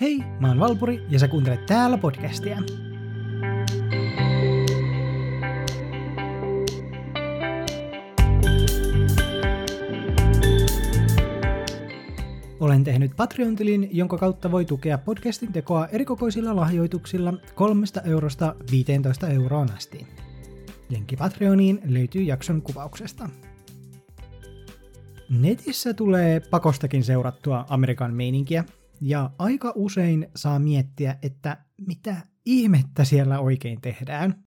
Hei, mä oon Valpuri ja sä kuuntelet täällä podcastia. Olen tehnyt Patreon-tilin, jonka kautta voi tukea podcastin tekoa erikokoisilla lahjoituksilla 3 eurosta 15 euroon asti. Linkki Patreoniin löytyy jakson kuvauksesta. Netissä tulee pakostakin seurattua Amerikan meininkiä, ja aika usein saa miettiä, että mitä ihmettä siellä oikein tehdään.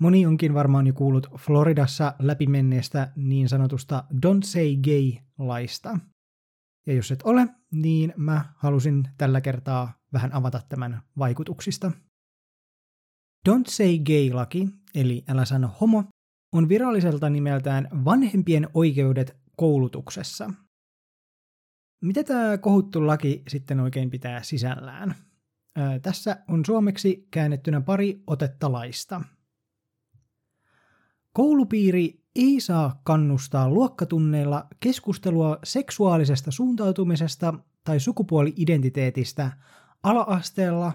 Moni onkin varmaan jo kuullut Floridassa läpimenneestä niin sanotusta Don't Say Gay-laista. Ja jos et ole, niin mä halusin tällä kertaa vähän avata tämän vaikutuksista. Don't Say Gay-laki, eli älä sano homo, on viralliselta nimeltään vanhempien oikeudet koulutuksessa. Mitä tämä kohuttu laki sitten oikein pitää sisällään? Ää, tässä on suomeksi käännettynä pari otetta laista. Koulupiiri ei saa kannustaa luokkatunneilla keskustelua seksuaalisesta suuntautumisesta tai sukupuoli-identiteetistä ala-asteella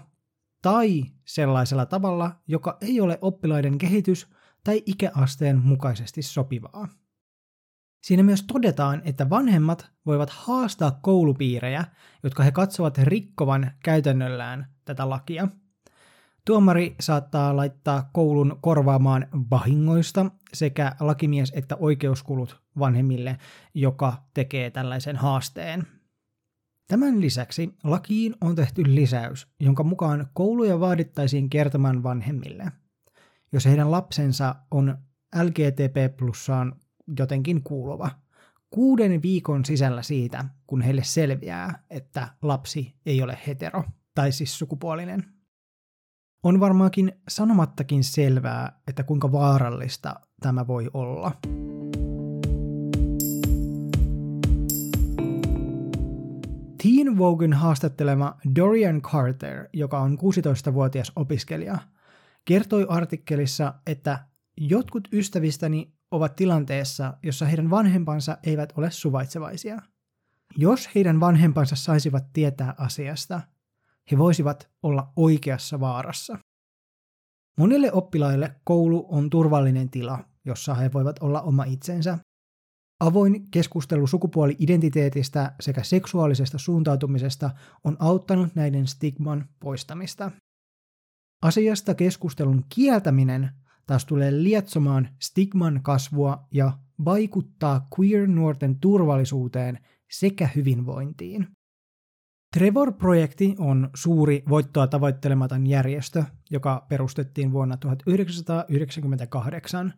tai sellaisella tavalla, joka ei ole oppilaiden kehitys- tai ikäasteen mukaisesti sopivaa. Siinä myös todetaan, että vanhemmat voivat haastaa koulupiirejä, jotka he katsovat rikkovan käytännöllään tätä lakia. Tuomari saattaa laittaa koulun korvaamaan vahingoista sekä lakimies että oikeuskulut vanhemmille, joka tekee tällaisen haasteen. Tämän lisäksi lakiin on tehty lisäys, jonka mukaan kouluja vaadittaisiin kertomaan vanhemmille. Jos heidän lapsensa on LGTB plussaan jotenkin kuuluva. Kuuden viikon sisällä siitä, kun heille selviää, että lapsi ei ole hetero, tai siis sukupuolinen. On varmaankin sanomattakin selvää, että kuinka vaarallista tämä voi olla. Teen Voguein haastattelema Dorian Carter, joka on 16-vuotias opiskelija, kertoi artikkelissa, että jotkut ystävistäni ovat tilanteessa, jossa heidän vanhempansa eivät ole suvaitsevaisia. Jos heidän vanhempansa saisivat tietää asiasta, he voisivat olla oikeassa vaarassa. Monille oppilaille koulu on turvallinen tila, jossa he voivat olla oma itsensä. Avoin keskustelu sukupuoli-identiteetistä sekä seksuaalisesta suuntautumisesta on auttanut näiden stigman poistamista. Asiasta keskustelun kieltäminen taas tulee lietsomaan stigman kasvua ja vaikuttaa queer-nuorten turvallisuuteen sekä hyvinvointiin. Trevor-projekti on suuri voittoa tavoittelematon järjestö, joka perustettiin vuonna 1998,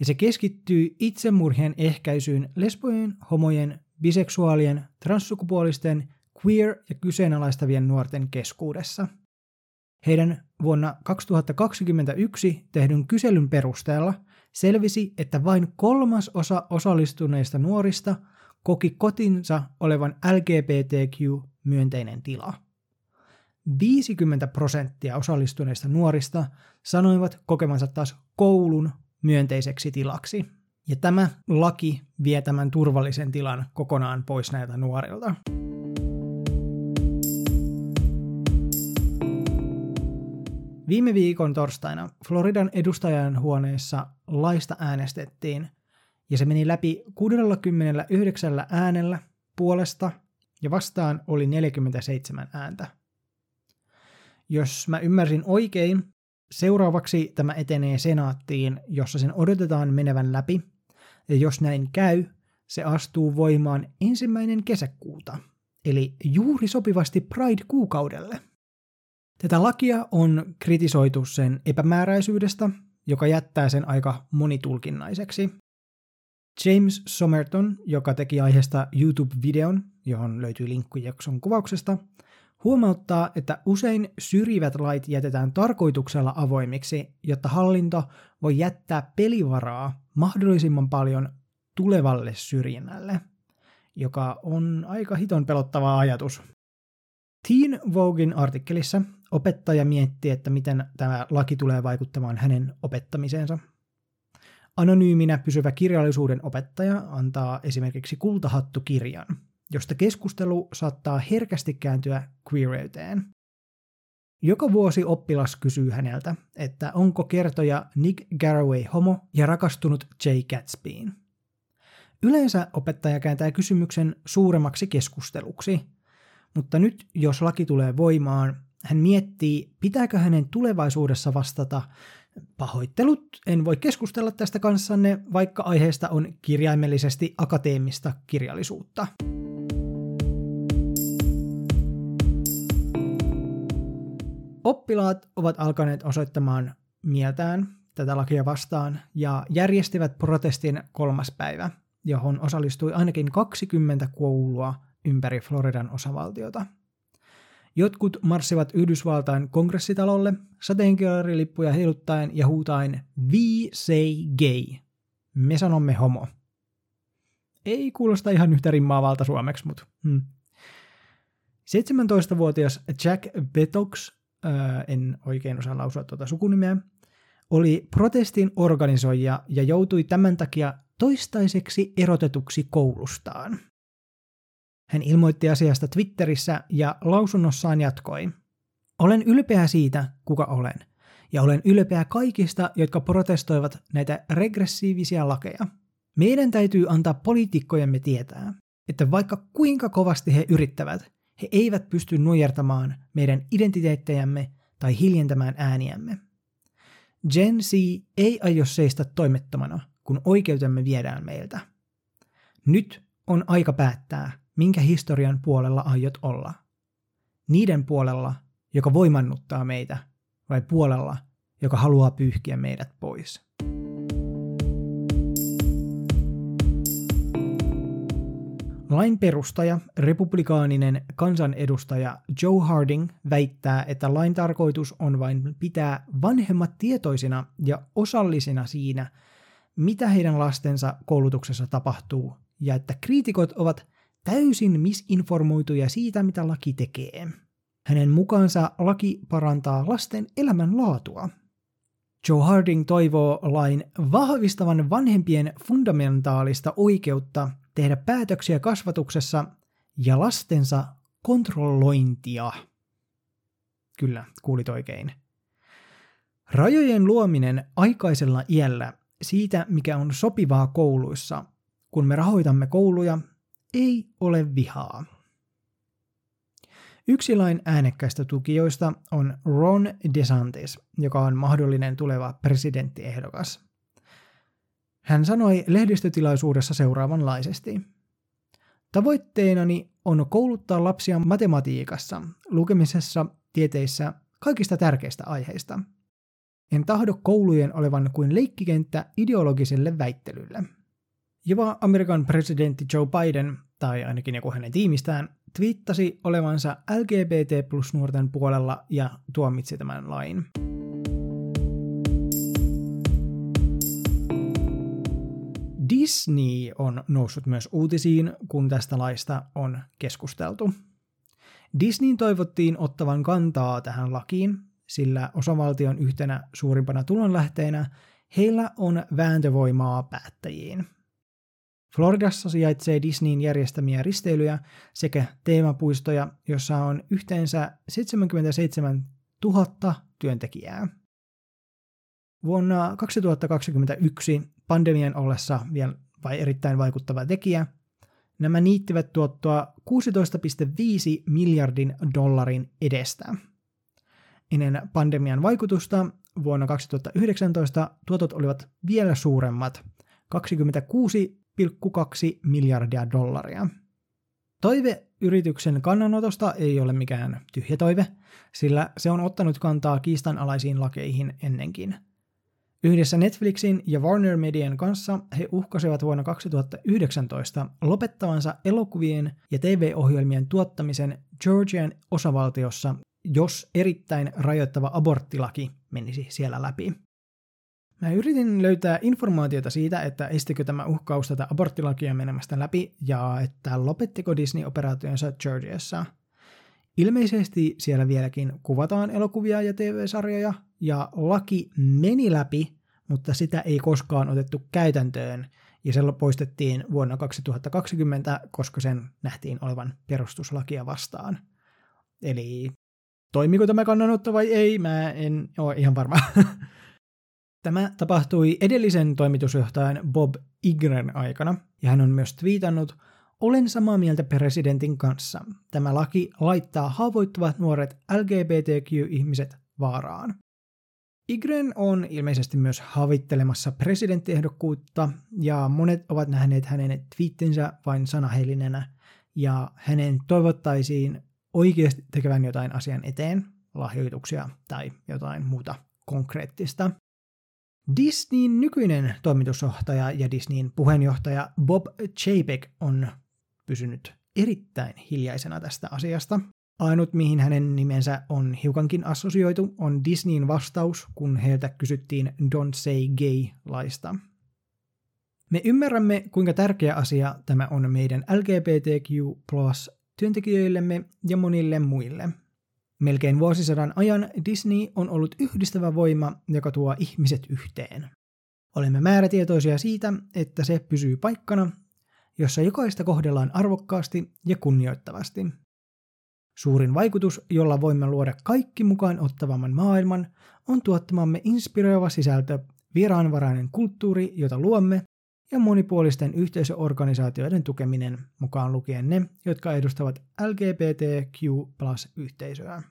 ja se keskittyy itsemurhien ehkäisyyn lesbojen, homojen, biseksuaalien, transsukupuolisten, queer- ja kyseenalaistavien nuorten keskuudessa – heidän vuonna 2021 tehdyn kyselyn perusteella selvisi, että vain kolmas osa osallistuneista nuorista koki kotinsa olevan LGBTQ-myönteinen tila. 50 prosenttia osallistuneista nuorista sanoivat kokemansa taas koulun myönteiseksi tilaksi. Ja tämä laki vie tämän turvallisen tilan kokonaan pois näiltä nuorilta. Viime viikon torstaina Floridan edustajan huoneessa laista äänestettiin ja se meni läpi 69 äänellä puolesta ja vastaan oli 47 ääntä. Jos mä ymmärsin oikein, seuraavaksi tämä etenee senaattiin, jossa sen odotetaan menevän läpi, ja jos näin käy, se astuu voimaan ensimmäinen kesäkuuta, eli juuri sopivasti Pride-kuukaudelle – Tätä lakia on kritisoitu sen epämääräisyydestä, joka jättää sen aika monitulkinnaiseksi. James Somerton, joka teki aiheesta YouTube-videon, johon löytyy linkki jakson kuvauksesta, huomauttaa, että usein syrjivät lait jätetään tarkoituksella avoimiksi, jotta hallinto voi jättää pelivaraa mahdollisimman paljon tulevalle syrjinnälle, joka on aika hiton pelottava ajatus. Teen Voguein artikkelissa Opettaja miettii, että miten tämä laki tulee vaikuttamaan hänen opettamiseensa. Anonyyminä pysyvä kirjallisuuden opettaja antaa esimerkiksi kultahattukirjan, josta keskustelu saattaa herkästi kääntyä queereyteen. Joka vuosi oppilas kysyy häneltä, että onko kertoja Nick Garraway homo ja rakastunut Jay Gatsbyin. Yleensä opettaja kääntää kysymyksen suuremmaksi keskusteluksi, mutta nyt jos laki tulee voimaan, hän miettii, pitääkö hänen tulevaisuudessa vastata pahoittelut, en voi keskustella tästä kanssanne, vaikka aiheesta on kirjaimellisesti akateemista kirjallisuutta. Oppilaat ovat alkaneet osoittamaan mieltään tätä lakia vastaan ja järjestivät protestin kolmas päivä, johon osallistui ainakin 20 koulua ympäri Floridan osavaltiota. Jotkut marssivat Yhdysvaltain kongressitalolle sateenkaarilippuja heiluttaen ja huutaen We say gay. Me sanomme homo. Ei kuulosta ihan yhtä rimmaavalta suomeksi, mutta hmm. 17-vuotias Jack Betox, äh, en oikein osaa lausua tuota sukunimeä, oli protestin organisoija ja joutui tämän takia toistaiseksi erotetuksi koulustaan. Hän ilmoitti asiasta Twitterissä ja lausunnossaan jatkoi. Olen ylpeä siitä, kuka olen, ja olen ylpeä kaikista, jotka protestoivat näitä regressiivisia lakeja. Meidän täytyy antaa poliitikkojemme tietää, että vaikka kuinka kovasti he yrittävät, he eivät pysty nujertamaan meidän identiteettejämme tai hiljentämään ääniämme. Gen Z ei aio seistä toimettomana, kun oikeutemme viedään meiltä. Nyt on aika päättää, minkä historian puolella aiot olla. Niiden puolella, joka voimannuttaa meitä, vai puolella, joka haluaa pyyhkiä meidät pois. Lain perustaja, republikaaninen kansanedustaja Joe Harding väittää, että lain tarkoitus on vain pitää vanhemmat tietoisina ja osallisina siinä, mitä heidän lastensa koulutuksessa tapahtuu, ja että kriitikot ovat täysin misinformoituja siitä, mitä laki tekee. Hänen mukaansa laki parantaa lasten elämänlaatua. Joe Harding toivoo lain vahvistavan vanhempien fundamentaalista oikeutta tehdä päätöksiä kasvatuksessa ja lastensa kontrollointia. Kyllä, kuulit oikein. Rajojen luominen aikaisella iällä siitä, mikä on sopivaa kouluissa, kun me rahoitamme kouluja ei ole vihaa. Yksi lain äänekkäistä tukijoista on Ron DeSantis, joka on mahdollinen tuleva presidenttiehdokas. Hän sanoi lehdistötilaisuudessa seuraavanlaisesti. Tavoitteenani on kouluttaa lapsia matematiikassa, lukemisessa, tieteissä, kaikista tärkeistä aiheista. En tahdo koulujen olevan kuin leikkikenttä ideologiselle väittelylle. Jopa Amerikan presidentti Joe Biden, tai ainakin joku hänen tiimistään, twiittasi olevansa LGBT plus nuorten puolella ja tuomitsi tämän lain. Disney on noussut myös uutisiin, kun tästä laista on keskusteltu. Disneyn toivottiin ottavan kantaa tähän lakiin, sillä osavaltion yhtenä suurimpana tulonlähteenä heillä on vääntövoimaa päättäjiin – Floridassa sijaitsee Disneyn järjestämiä risteilyjä sekä teemapuistoja, jossa on yhteensä 77 000 työntekijää. Vuonna 2021 pandemian ollessa vielä vai erittäin vaikuttava tekijä, nämä niittivät tuottoa 16,5 miljardin dollarin edestä. Ennen pandemian vaikutusta vuonna 2019 tuotot olivat vielä suuremmat, 26 1,2 miljardia dollaria. Toive yrityksen kannanotosta ei ole mikään tyhjä toive, sillä se on ottanut kantaa kiistanalaisiin lakeihin ennenkin. Yhdessä Netflixin ja Warner Median kanssa he uhkasivat vuonna 2019 lopettavansa elokuvien ja TV-ohjelmien tuottamisen Georgian osavaltiossa, jos erittäin rajoittava aborttilaki menisi siellä läpi. Mä yritin löytää informaatiota siitä, että estikö tämä uhkaus tätä aborttilakia menemästä läpi ja että lopettiko Disney operaationsa Georgiassa. Ilmeisesti siellä vieläkin kuvataan elokuvia ja TV-sarjoja ja laki meni läpi, mutta sitä ei koskaan otettu käytäntöön ja se poistettiin vuonna 2020, koska sen nähtiin olevan perustuslakia vastaan. Eli toimiko tämä kannanotto vai ei, mä en ole ihan varma. Tämä tapahtui edellisen toimitusjohtajan Bob Igren aikana, ja hän on myös twiitannut, olen samaa mieltä presidentin kanssa. Tämä laki laittaa haavoittuvat nuoret LGBTQ-ihmiset vaaraan. Igren on ilmeisesti myös havittelemassa presidenttiehdokkuutta, ja monet ovat nähneet hänen twiittinsä vain sanahelinenä, ja hänen toivottaisiin oikeasti tekevän jotain asian eteen, lahjoituksia tai jotain muuta konkreettista. Disneyn nykyinen toimitusjohtaja ja Disneyn puheenjohtaja Bob Chapek on pysynyt erittäin hiljaisena tästä asiasta. Ainut, mihin hänen nimensä on hiukankin assosioitu, on Disneyn vastaus, kun heiltä kysyttiin Don't Say Gay-laista. Me ymmärrämme, kuinka tärkeä asia tämä on meidän LGBTQ työntekijöillemme ja monille muille. Melkein vuosisadan ajan Disney on ollut yhdistävä voima, joka tuo ihmiset yhteen. Olemme määrätietoisia siitä, että se pysyy paikkana, jossa jokaista kohdellaan arvokkaasti ja kunnioittavasti. Suurin vaikutus, jolla voimme luoda kaikki mukaan ottavamman maailman, on tuottamamme inspiroiva sisältö, vieraanvarainen kulttuuri, jota luomme, ja monipuolisten yhteisöorganisaatioiden tukeminen, mukaan lukien ne, jotka edustavat LGBTQ+-yhteisöä.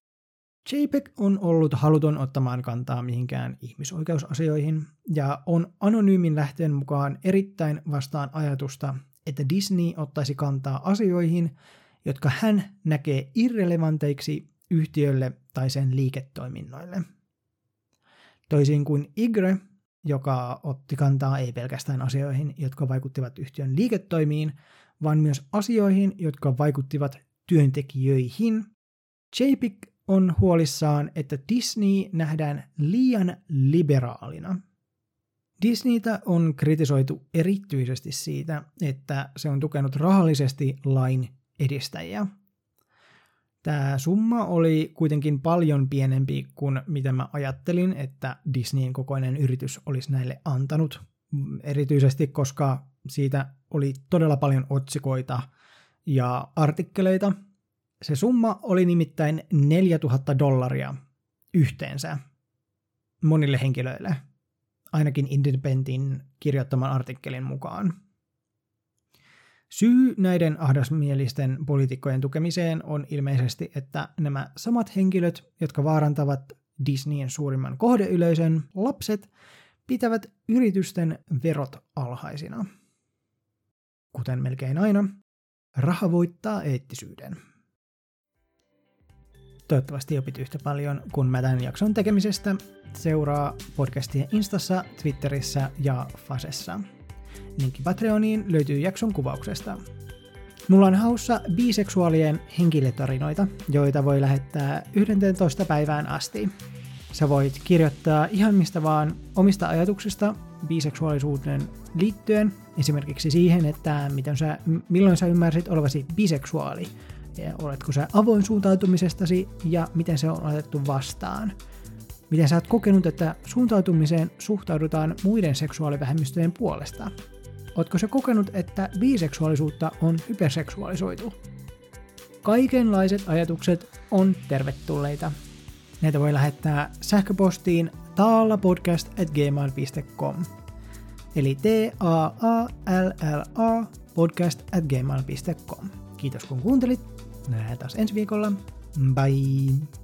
JPEG on ollut haluton ottamaan kantaa mihinkään ihmisoikeusasioihin ja on anonyymin lähteen mukaan erittäin vastaan ajatusta, että Disney ottaisi kantaa asioihin, jotka hän näkee irrelevanteiksi yhtiölle tai sen liiketoiminnoille. Toisin kuin Igre, joka otti kantaa ei pelkästään asioihin, jotka vaikuttivat yhtiön liiketoimiin, vaan myös asioihin, jotka vaikuttivat työntekijöihin. JPEG on huolissaan, että Disney nähdään liian liberaalina. Disneytä on kritisoitu erityisesti siitä, että se on tukenut rahallisesti lain edistäjiä. Tämä summa oli kuitenkin paljon pienempi kuin mitä mä ajattelin, että Disneyn kokoinen yritys olisi näille antanut, erityisesti koska siitä oli todella paljon otsikoita ja artikkeleita. Se summa oli nimittäin 4000 dollaria yhteensä monille henkilöille, ainakin Independentin kirjoittaman artikkelin mukaan. Syy näiden ahdasmielisten poliitikkojen tukemiseen on ilmeisesti, että nämä samat henkilöt, jotka vaarantavat Disneyn suurimman kohdeyleisön, lapset, pitävät yritysten verot alhaisina. Kuten melkein aina, raha voittaa eettisyyden. Toivottavasti opit yhtä paljon kuin mä tämän jakson tekemisestä. Seuraa podcastia Instassa, Twitterissä ja Fasessa. Linkki Patreoniin löytyy jakson kuvauksesta. Mulla on haussa biseksuaalien henkilötarinoita, joita voi lähettää 11. päivään asti. Sä voit kirjoittaa ihan mistä vaan omista ajatuksista biseksuaalisuuteen liittyen, esimerkiksi siihen, että miten sä, milloin sä ymmärsit olevasi biseksuaali, oletko sä avoin suuntautumisestasi ja miten se on otettu vastaan. Miten sä oot kokenut, että suuntautumiseen suhtaudutaan muiden seksuaalivähemmistöjen puolesta? Ootko se kokenut, että biseksuaalisuutta on hyperseksuaalisoitu? Kaikenlaiset ajatukset on tervetulleita. Näitä voi lähettää sähköpostiin taalapodcast.gmail.com eli t a a l l a podcast at gmail.com. Kiitos kun kuuntelit. Nähdään taas ensi viikolla. Bye!